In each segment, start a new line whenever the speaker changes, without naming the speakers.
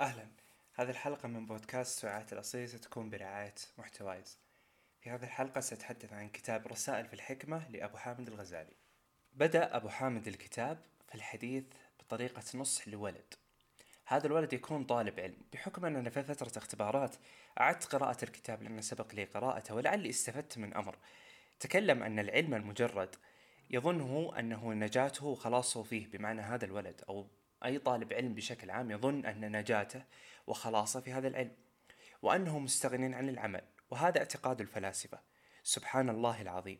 أهلا. هذه الحلقة من بودكاست ساعات الأصيلة ستكون برعاية محتوايز. في هذه الحلقة سأتحدث عن كتاب رسائل في الحكمة لأبو حامد الغزالي. بدأ أبو حامد الكتاب في الحديث بطريقة نصح لولد. هذا الولد يكون طالب علم. بحكم أننا في فترة اختبارات أعدت قراءة الكتاب لأن سبق لي قراءته ولعلي استفدت من أمر. تكلم أن العلم المجرد يظنه أنه نجاته وخلاصه فيه بمعنى هذا الولد أو أي طالب علم بشكل عام يظن أن نجاته وخلاصه في هذا العلم وأنه مستغن عن العمل وهذا اعتقاد الفلاسفة. سبحان الله العظيم.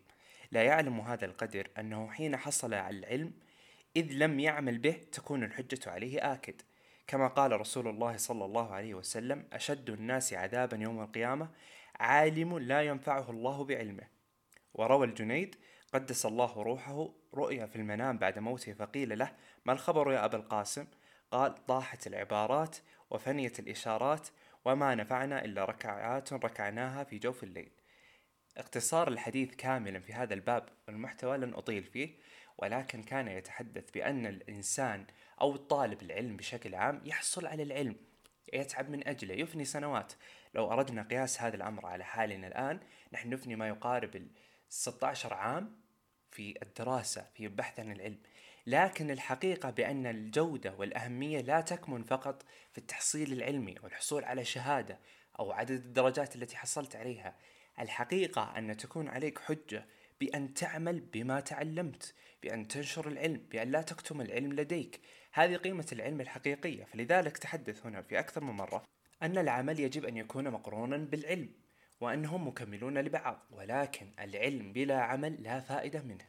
لا يعلم هذا القدر أنه حين حصل على العلم إذ لم يعمل به تكون الحجة عليه آكد. كما قال رسول الله صلى الله عليه وسلم أشد الناس عذابا يوم القيامة عالم لا ينفعه الله بعلمه. وروى الجنيد قدس الله روحه رؤيا في المنام بعد موته فقيل له ما الخبر يا أبا القاسم؟ قال طاحت العبارات وفنيت الإشارات وما نفعنا إلا ركعات ركعناها في جوف الليل. اختصار الحديث كاملا في هذا الباب المحتوى لن أطيل فيه ولكن كان يتحدث بأن الإنسان أو الطالب العلم بشكل عام يحصل على العلم يتعب من أجله يفني سنوات. لو أردنا قياس هذا الأمر على حالنا الآن نحن نفني ما يقارب ال 16 عام في الدراسة في البحث عن العلم. لكن الحقيقة بأن الجودة والأهمية لا تكمن فقط في التحصيل العلمي أو الحصول على شهادة أو عدد الدرجات التي حصلت عليها. الحقيقة أن تكون عليك حجة بأن تعمل بما تعلمت بأن تنشر العلم بأن لا تكتم العلم لديك. هذه قيمة العلم الحقيقية. فلذلك تحدث هنا في أكثر من مرة أن العمل يجب أن يكون مقرونا بالعلم. وأنهم مكملون لبعض ولكن العلم بلا عمل لا فائدة منه.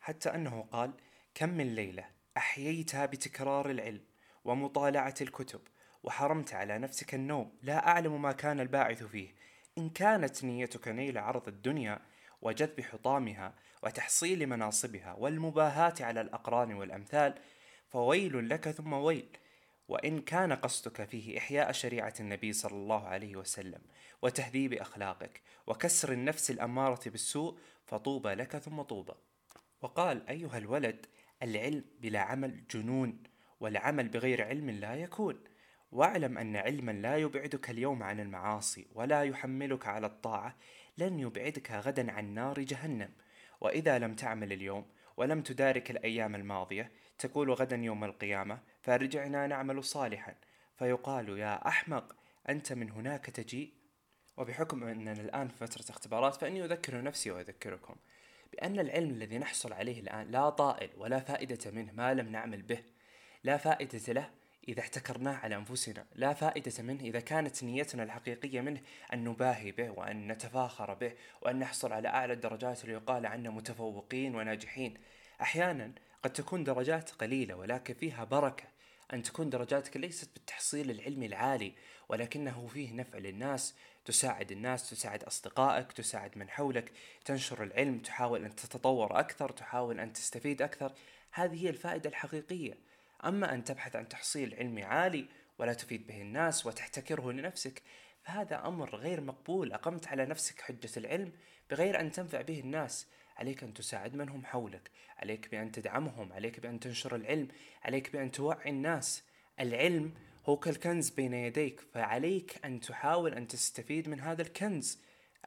حتى أنه قال كم من ليلة أحييتها بتكرار العلم ومطالعة الكتب وحرمت على نفسك النوم لا أعلم ما كان الباعث فيه. إن كانت نيتك نيل عرض الدنيا وجذب حطامها وتحصيل مناصبها والمباهاة على الأقران والأمثال فويل لك ثم ويل وإن كان قصدك فيه إحياء شريعة النبي صلى الله عليه وسلم وتهذيب أخلاقك وكسر النفس الأمارة بالسوء فطوبى لك ثم طوبى. وقال أيها الولد العلم بلا عمل جنون والعمل بغير علم لا يكون. واعلم أن علما لا يبعدك اليوم عن المعاصي ولا يحملك على الطاعة لن يبعدك غدا عن نار جهنم. وإذا لم تعمل اليوم ولم تدارك الأيام الماضية تقول غدا يوم القيامة فرجعنا نعمل صالحا. فيقال يا أحمق أنت من هناك تجيء؟ وبحكم أننا الآن في فترة اختبارات فإني أذكر نفسي وأذكركم بأن العلم الذي نحصل عليه الآن لا طائل ولا فائدة منه ما لم نعمل به. لا فائدة له إذا احتكرناه على أنفسنا. لا فائدة منه إذا كانت نيتنا الحقيقية منه أن نباهي به وأن نتفاخر به وأن نحصل على أعلى الدرجات ليقال عنا متفوقين وناجحين. أحيانا قد تكون درجات قليلة ولكن فيها بركة. أن تكون درجاتك ليست بالتحصيل العلمي العالي ولكنه فيه نفع للناس تساعد الناس تساعد أصدقائك تساعد من حولك تنشر العلم تحاول أن تتطور أكثر تحاول أن تستفيد أكثر. هذه هي الفائدة الحقيقية. أما أن تبحث عن تحصيل علمي عالي ولا تفيد به الناس وتحتكره لنفسك فهذا أمر غير مقبول. أقمت على نفسك حجة العلم بغير أن تنفع به الناس. عليك أن تساعد من هم حولك عليك بأن تدعمهم عليك بأن تنشر العلم عليك بأن توعي الناس. العلم هو كالكنز بين يديك فعليك أن تحاول أن تستفيد من هذا الكنز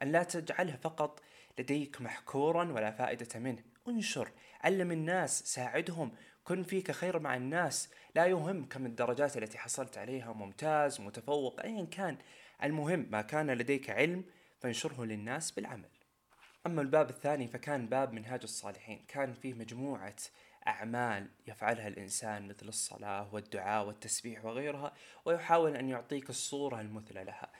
أن لا تجعله فقط لديك محكورا ولا فائدة منه. انشر علم الناس ساعدهم كن فيك خير مع الناس. لا يهم كم الدرجات التي حصلت عليها ممتاز متفوق أيا كان. المهم ما كان لديك علم فانشره للناس بالعمل. أما الباب الثاني فكان باب منهاج الصالحين كان فيه مجموعة أعمال يفعلها الإنسان مثل الصلاة والدعاء والتسبيح وغيرها ويحاول أن يعطيك الصورة المثلى لها.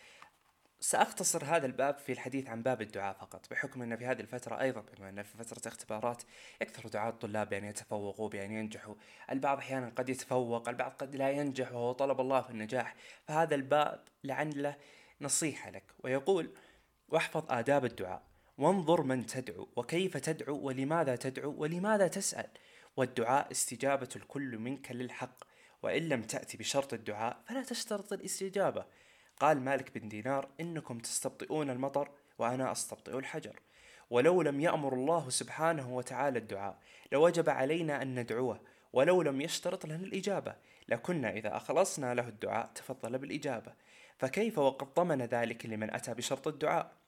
سأختصر هذا الباب في الحديث عن باب الدعاء فقط بحكم أن في هذه الفترة أيضا بما أن في فترة اختبارات يكثر دعاء الطلاب بأن يتفوقوا بأن ينجحوا. البعض أحيانا قد يتفوق البعض قد لا ينجح وهو طلب الله في النجاح. فهذا الباب لعله نصيحة لك ويقول واحفظ آداب الدعاء. وانظر من تدعو وكيف تدعو ولماذا تدعو ولماذا تسأل. والدعاء استجابة الكل منك للحق. وإن لم تأتي بشرط الدعاء فلا تشترط الاستجابة. قال مالك بن دينار إنكم تستبطئون المطر وأنا أستبطئ الحجر. ولو لم يأمر الله سبحانه وتعالى الدعاء لوجب علينا أن ندعوه. ولو لم يشترط لنا الإجابة لكنا إذا أخلصنا له الدعاء تفضل بالإجابة. فكيف وقد ضمن ذلك لمن أتى بشرط الدعاء؟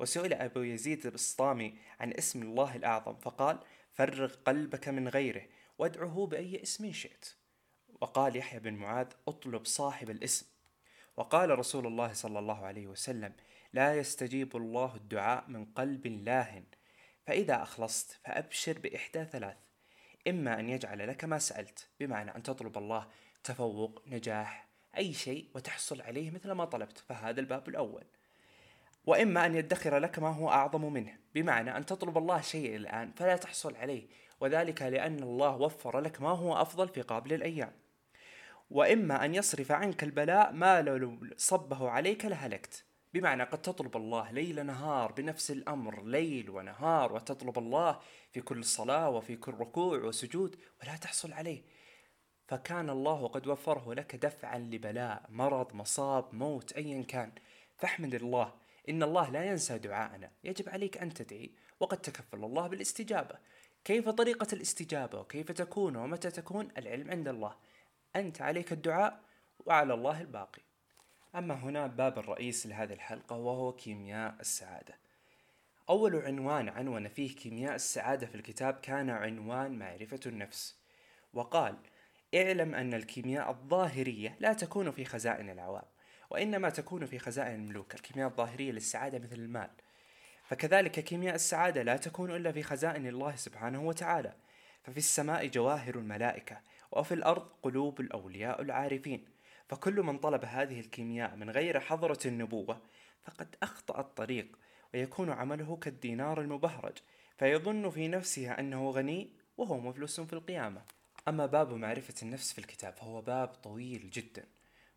وسئل أبو يزيد البسطامي عن اسم الله الأعظم فقال فرغ قلبك من غيره وادعه بأي اسم شئت. وقال يحيى بن معاذ اطلب صاحب الاسم. وقال رسول الله صلى الله عليه وسلم لا يستجيب الله الدعاء من قلب لاهٍ فإذا أخلصت فأبشر بإحدى ثلاث إما أن يجعل لك ما سألت بمعنى أن تطلب الله تفوق نجاح أي شيء وتحصل عليه مثل ما طلبت. فهذا الباب الأول. وإما أن يدخر لك ما هو أعظم منه. بمعنى أن تطلب الله شيء الآن فلا تحصل عليه وذلك لأن الله وفر لك ما هو أفضل في قابل الأيام. وإما أن يصرف عنك البلاء ما لو صبه عليك لهلكت. بمعنى قد تطلب الله ليل نهار بنفس الأمر ليل ونهار وتطلب الله في كل صلاة وفي كل ركوع وسجود ولا تحصل عليه. فكان الله قد وفره لك دفعا لبلاء مرض مصاب موت أيا كان. فاحمد الله إن الله لا ينسى دعاءنا. يجب عليك أن تدعي وقد تكفل الله بالاستجابة. كيف طريقة الاستجابة؟ وكيف تكون؟ ومتى تكون؟ العلم عند الله. أنت عليك الدعاء وعلى الله الباقي. أما هنا باب الرئيس لهذه الحلقة وهو كيمياء السعادة. أول عنوان عنون فيه كيمياء السعادة في الكتاب كان عنوان معرفة النفس. وقال اعلم أن الكيمياء الظاهرية لا تكون في خزائن العوام. وإنما تكون في خزائن الملوك الكيمياء الظاهرية للسعادة مثل المال. فكذلك كيمياء السعادة لا تكون إلا في خزائن الله سبحانه وتعالى. ففي السماء جواهر الملائكة وفي الأرض قلوب الأولياء العارفين. فكل من طلب هذه الكيمياء من غير حضرة النبوة فقد أخطأ الطريق ويكون عمله كالدينار المبهرج. فيظن في نفسه أنه غني وهو مفلس في القيامة. أما باب معرفة النفس في الكتاب فهو باب طويل جدا.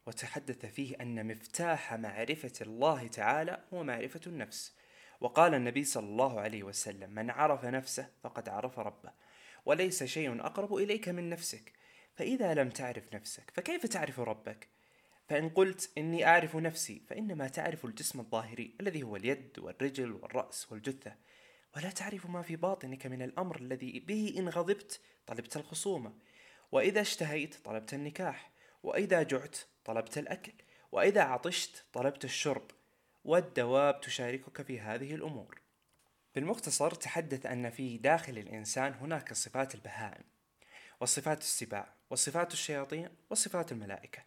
وتحدث فيه أن مفتاح معرفة الله تعالى هو معرفة النفس. وقال النبي صلى الله عليه وسلم من عرف نفسه فقد عرف ربه وليس شيء أقرب إليك من نفسك. فإذا لم تعرف نفسك فكيف تعرف ربك؟ فإن قلت إني أعرف نفسي فإنما تعرف الجسم الظاهري الذي هو اليد والرجل والرأس والجثة. ولا تعرف ما في باطنك من الأمر الذي به إن غضبت طلبت الخصومة وإذا اشتهيت طلبت النكاح. وإذا جعت طلبت الأكل وإذا عطشت طلبت الشرب والدواب تشاركك في هذه الأمور. بالمختصر تحدث أن في داخل الإنسان هناك صفات البهائم وصفات السباع وصفات الشياطين وصفات الملائكة.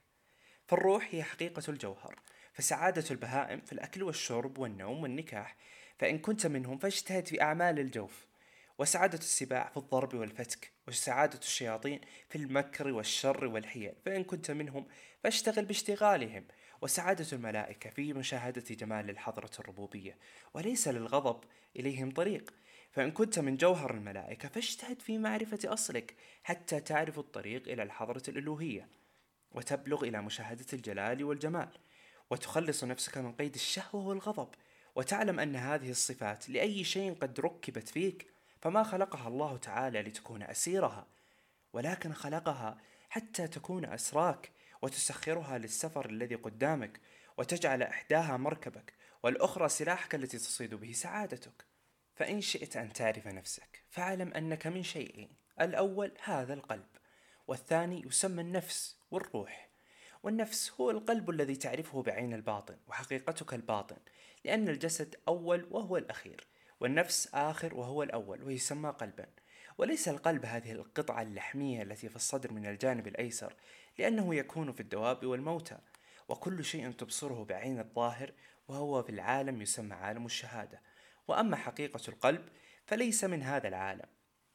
فالروح هي حقيقة الجوهر فسعادة البهائم في الأكل والشرب والنوم والنكاح. فإن كنت منهم فاجتهد في أعمال الجوف وسعادة السباع في الضرب والفتك وسعادة الشياطين في المكر والشر والحيل فإن كنت منهم فاشتغل باشتغالهم. وسعادة الملائكة في مشاهدة جمال الحضرة الربوبية وليس للغضب إليهم طريق. فإن كنت من جوهر الملائكة فاجتهد في معرفة أصلك حتى تعرف الطريق إلى الحضرة الألوهية وتبلغ إلى مشاهدة الجلال والجمال وتخلص نفسك من قيد الشهوة والغضب وتعلم أن هذه الصفات لأي شيء قد ركبت فيك فما خلقها الله تعالى لتكون أسيرها ولكن خلقها حتى تكون أسراك وتسخرها للسفر الذي قدامك وتجعل إحداها مركبك والأخرى سلاحك التي تصيد به سعادتك. فإن شئت أن تعرف نفسك فاعلم أنك من شيئين الأول هذا القلب والثاني يسمى النفس والروح. والنفس هو القلب الذي تعرفه بعين الباطن وحقيقتك الباطن لأن الجسد أول وهو الأخير. والنفس آخر وهو الأول ويسمى قلبا. وليس القلب هذه القطعة اللحمية التي في الصدر من الجانب الأيسر لأنه يكون في الدواب والموتى. وكل شيء تبصره بعين الظاهر وهو في العالم يسمى عالم الشهادة. وأما حقيقة القلب فليس من هذا العالم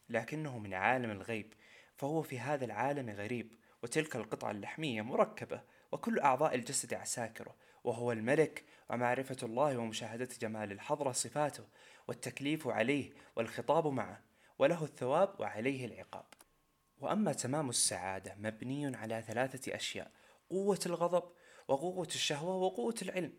لكنه من عالم الغيب فهو في هذا العالم غريب. وتلك القطعة اللحمية مركبة وكل أعضاء الجسد عساكرة وهو الملك ومعرفة الله ومشاهدة جمال الحضرة صفاته والتكليف عليه والخطاب معه وله الثواب وعليه العقاب. وأما تمام السعادة مبني على ثلاثة أشياء قوة الغضب وقوة الشهوة وقوة العلم.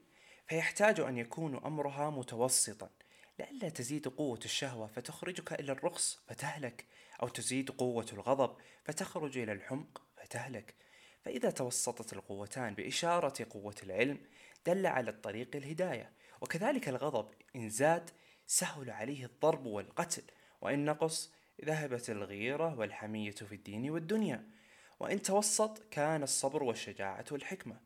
فيحتاج أن يكون أمرها متوسطا. لئلا تزيد قوة الشهوة فتخرجك إلى الرخص فتهلك أو تزيد قوة الغضب فتخرج إلى الحمق فتهلك فإذا توسطت القوتان بإشارة قوة العلم دل على الطريق الهداية. وكذلك الغضب إن زاد سهل عليه الضرب والقتل. وإن نقص ذهبت الغيرة والحمية في الدين والدنيا. وإن توسط كان الصبر والشجاعة والحكمة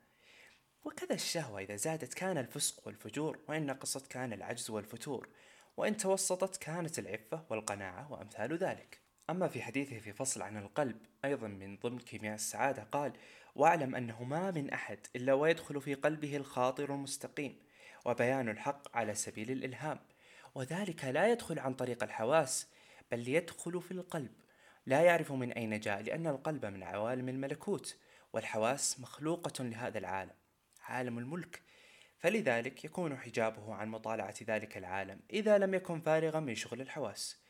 وكذا الشهوة إذا زادت كان الفسق والفجور. وإن نقصت كان العجز والفتور. وإن توسطت كانت العفة والقناعة وأمثال ذلك. أما في حديثه في فصل عن القلب أيضا من ضمن كيمياء السعادة قال واعلم أنه ما من أحد إلا ويدخل في قلبه الخاطر المستقيم وبيان الحق على سبيل الإلهام وذلك لا يدخل عن طريق الحواس بل يدخل في القلب. لا يعرف من أين جاء لأن القلب من عوالم الملكوت والحواس مخلوقة لهذا العالم عالم الملك. فلذلك يكون حجابه عن مطالعة ذلك العالم إذا لم يكن فارغا من شغل الحواس.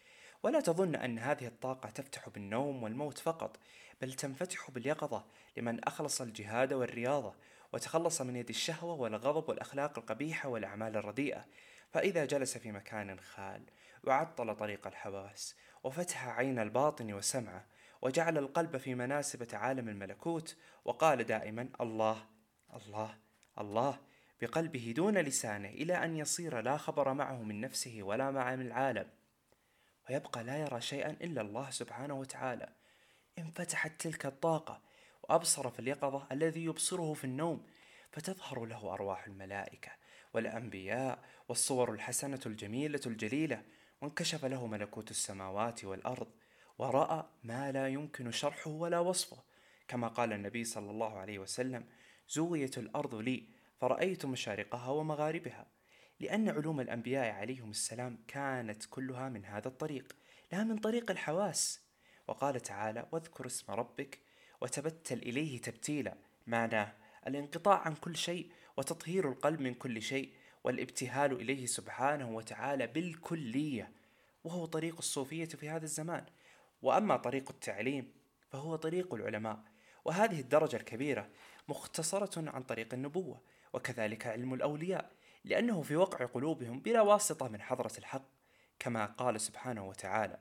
ولا تظن أن هذه الطاقة تفتح بالنوم والموت فقط بل تنفتح باليقظة لمن أخلص الجهاد والرياضة وتخلص من يد الشهوة والغضب والأخلاق القبيحة والأعمال الرديئة. فإذا جلس في مكان خال وعطل طريق الحواس وفتح عين الباطن وسمعه وجعل القلب في مناسبة عالم الملكوت وقال دائما الله الله الله بقلبه دون لسانه إلى أن يصير لا خبر معه من نفسه ولا مع العالم. ويبقى لا يرى شيئا إلا الله سبحانه وتعالى. انفتحت تلك الطاقة وأبصر في اليقظة الذي يبصره في النوم فتظهر له أرواح الملائكة والأنبياء والصور الحسنة الجميلة الجليلة. وانكشف له ملكوت السماوات والأرض ورأى ما لا يمكن شرحه ولا وصفه. كما قال النبي صلى الله عليه وسلم زويت الأرض لي فرأيت مشارقها ومغاربها. لأن علوم الأنبياء عليهم السلام كانت كلها من هذا الطريق لا من طريق الحواس. وقال تعالى واذكر اسم ربك وتبتل إليه تبتيلا. معناه الانقطاع عن كل شيء وتطهير القلب من كل شيء والابتهال إليه سبحانه وتعالى بالكلية وهو طريق الصوفية في هذا الزمان. وأما طريق التعليم فهو طريق العلماء وهذه الدرجة الكبيرة مختصرة عن طريق النبوة وكذلك علم الأولياء. لأنه في وقع قلوبهم بلا واسطة من حضرة الحق كما قال سبحانه وتعالى.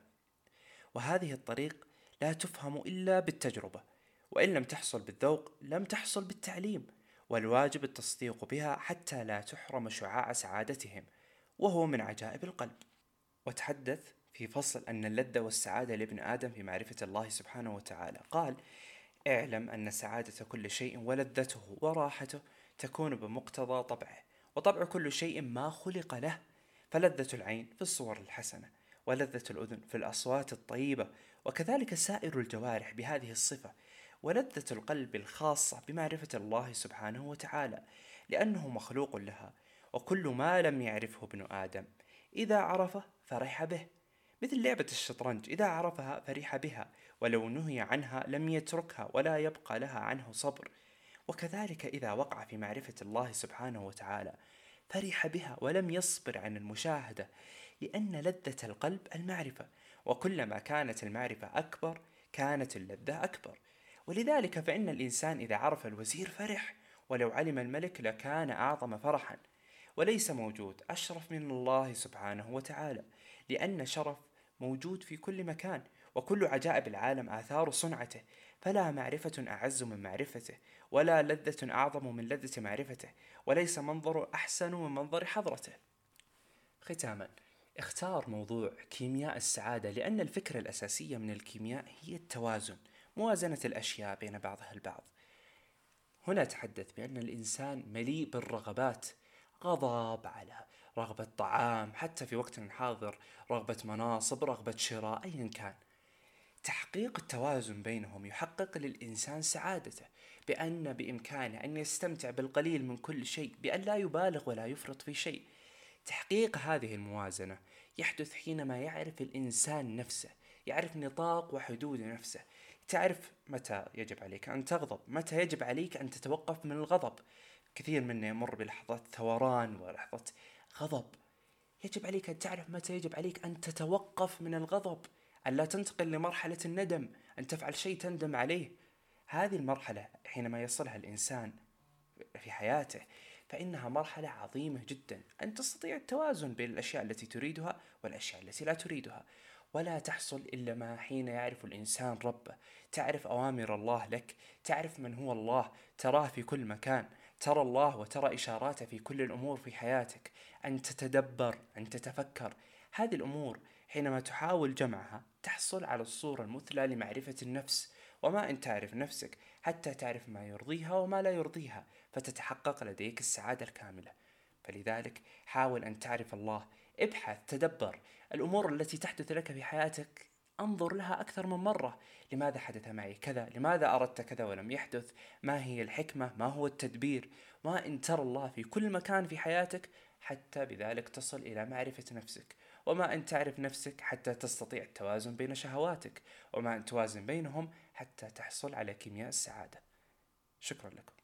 وهذه الطريق لا تفهم إلا بالتجربة وإن لم تحصل بالذوق لم تحصل بالتعليم والواجب التصديق بها حتى لا تحرم شعاع سعادتهم وهو من عجائب القلب. وتحدث في فصل أن اللذة والسعادة لابن آدم في معرفة الله سبحانه وتعالى. قال اعلم أن سعادة كل شيء ولذته وراحته تكون بمقتضى طبعه وطبع كل شيء ما خلق له فلذة العين في الصور الحسنة ولذة الأذن في الأصوات الطيبة وكذلك سائر الجوارح بهذه الصفة ولذة القلب الخاصة بمعرفة الله سبحانه وتعالى لأنه مخلوق لها وكل ما لم يعرفه ابن آدم إذا عرفه فرح به مثل لعبة الشطرنج إذا عرفها فرح بها ولو نهي عنها لم يتركها ولا يبقى لها عنه صبر. وكذلك إذا وقع في معرفة الله سبحانه وتعالى فرح بها ولم يصبر عن المشاهدة لأن لذة القلب المعرفة وكلما كانت المعرفة أكبر كانت اللذة أكبر. ولذلك فإن الإنسان إذا عرف الوزير فرح ولو علم الملك لكان أعظم فرحا. وليس موجود أشرف من الله سبحانه وتعالى لأن شرف موجود في كل مكان وكل عجائب العالم آثار صنعته فلا معرفة أعز من معرفته. ولا لذة أعظم من لذة معرفته وليس منظر أحسن من منظر حضرته. ختاما اختار موضوع كيمياء السعادة لأن الفكرة الأساسية من الكيمياء هي التوازن موازنة الأشياء بين بعضها البعض. هنا تحدث بأن الإنسان مليء بالرغبات غضب على رغبة طعام حتى في وقتنا الحاضر رغبة مناصب رغبة شراء أيا كان. تحقيق التوازن بينهم يحقق للإنسان سعادته بأن بإمكانه أن يستمتع بالقليل من كل شيء بأن لا يبالغ ولا يفرط في شيء. تحقيق هذه الموازنة يحدث حينما يعرف الإنسان نفسه يعرف نطاق وحدود نفسه. تعرف متى يجب عليك أن تغضب متى يجب عليك أن تتوقف من الغضب. كثير منا يمر بلحظات ثوران ولحظة غضب. يجب عليك أن تعرف متى يجب عليك أن تتوقف من الغضب. أن لا تنتقل لمرحلة الندم أن تفعل شيء تندم عليه. هذه المرحلة حينما يصلها الإنسان في حياته فإنها مرحلة عظيمة جدا. أن تستطيع التوازن بين الأشياء التي تريدها والأشياء التي لا تريدها. ولا تحصل إلا ما حين يعرف الإنسان ربه. تعرف أوامر الله لك تعرف من هو الله تراه في كل مكان. ترى الله وترى إشاراته في كل الأمور في حياتك. أن تتدبر أن تتفكر. هذه الأمور حينما تحاول جمعها تحصل على الصورة المثلى لمعرفة النفس. وما أن تعرف نفسك حتى تعرف ما يرضيها وما لا يرضيها فتتحقق لديك السعادة الكاملة. فلذلك حاول أن تعرف الله. ابحث تدبر. الأمور التي تحدث لك في حياتك انظر لها أكثر من مرة. لماذا حدث معي كذا؟ لماذا أردت كذا ولم يحدث؟ ما هي الحكمة؟ ما هو التدبير؟ ما إن ترى الله في كل مكان في حياتك حتى بذلك تصل إلى معرفة نفسك. وما أن تعرف نفسك حتى تستطيع التوازن بين شهواتك وما أن توازن بينهم حتى تحصل على كيمياء السعادة. شكرا لكم.